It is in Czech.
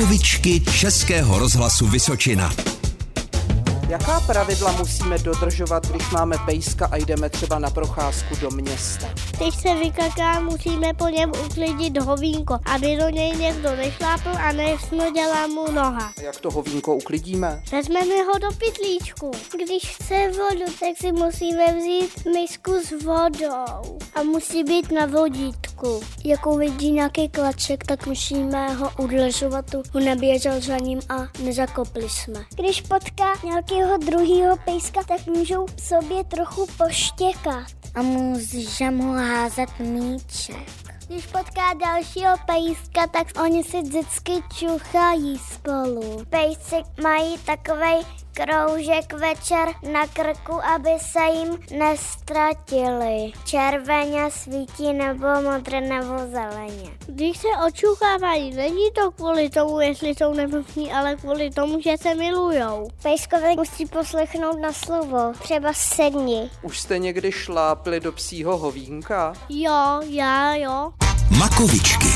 Makovičky Českého rozhlasu Vysočina. Jaká pravidla musíme dodržovat, když máme pejska a jdeme třeba na procházku do města? Když se vykaká, musíme po něm uklidit hovínko, aby do něj někdo nešlápl a nesnoděla mu noha. A jak to hovínko uklidíme? Vezmeme ho do pytlíčku. Když chce vodu, tak si musíme vzít misku s vodou a musí být na vodítku. Jako vidí nějaký klaček, tak musíme ho udležovat, tu neběžel za ním a nezakopli jsme. Když potká nějakého druhého pejska, tak můžou sobě trochu poštěkat. A můžeme ho házet míček. Když potká dalšího pejska, tak oni si vždycky čuchají spolu. Pejsci mají takovej kroužek večer na krku, aby se jim nestratili. Červeně svítí nebo modré nebo zeleně. Když se očuchávají, není to kvůli tomu, jestli jsou nemocní, ale kvůli tomu, že se milujou. Pejskovi musí poslechnout na slovo, třeba sedni. Už jste někdy šlápli do psího hovínka? Jo, já jo. Makovičky.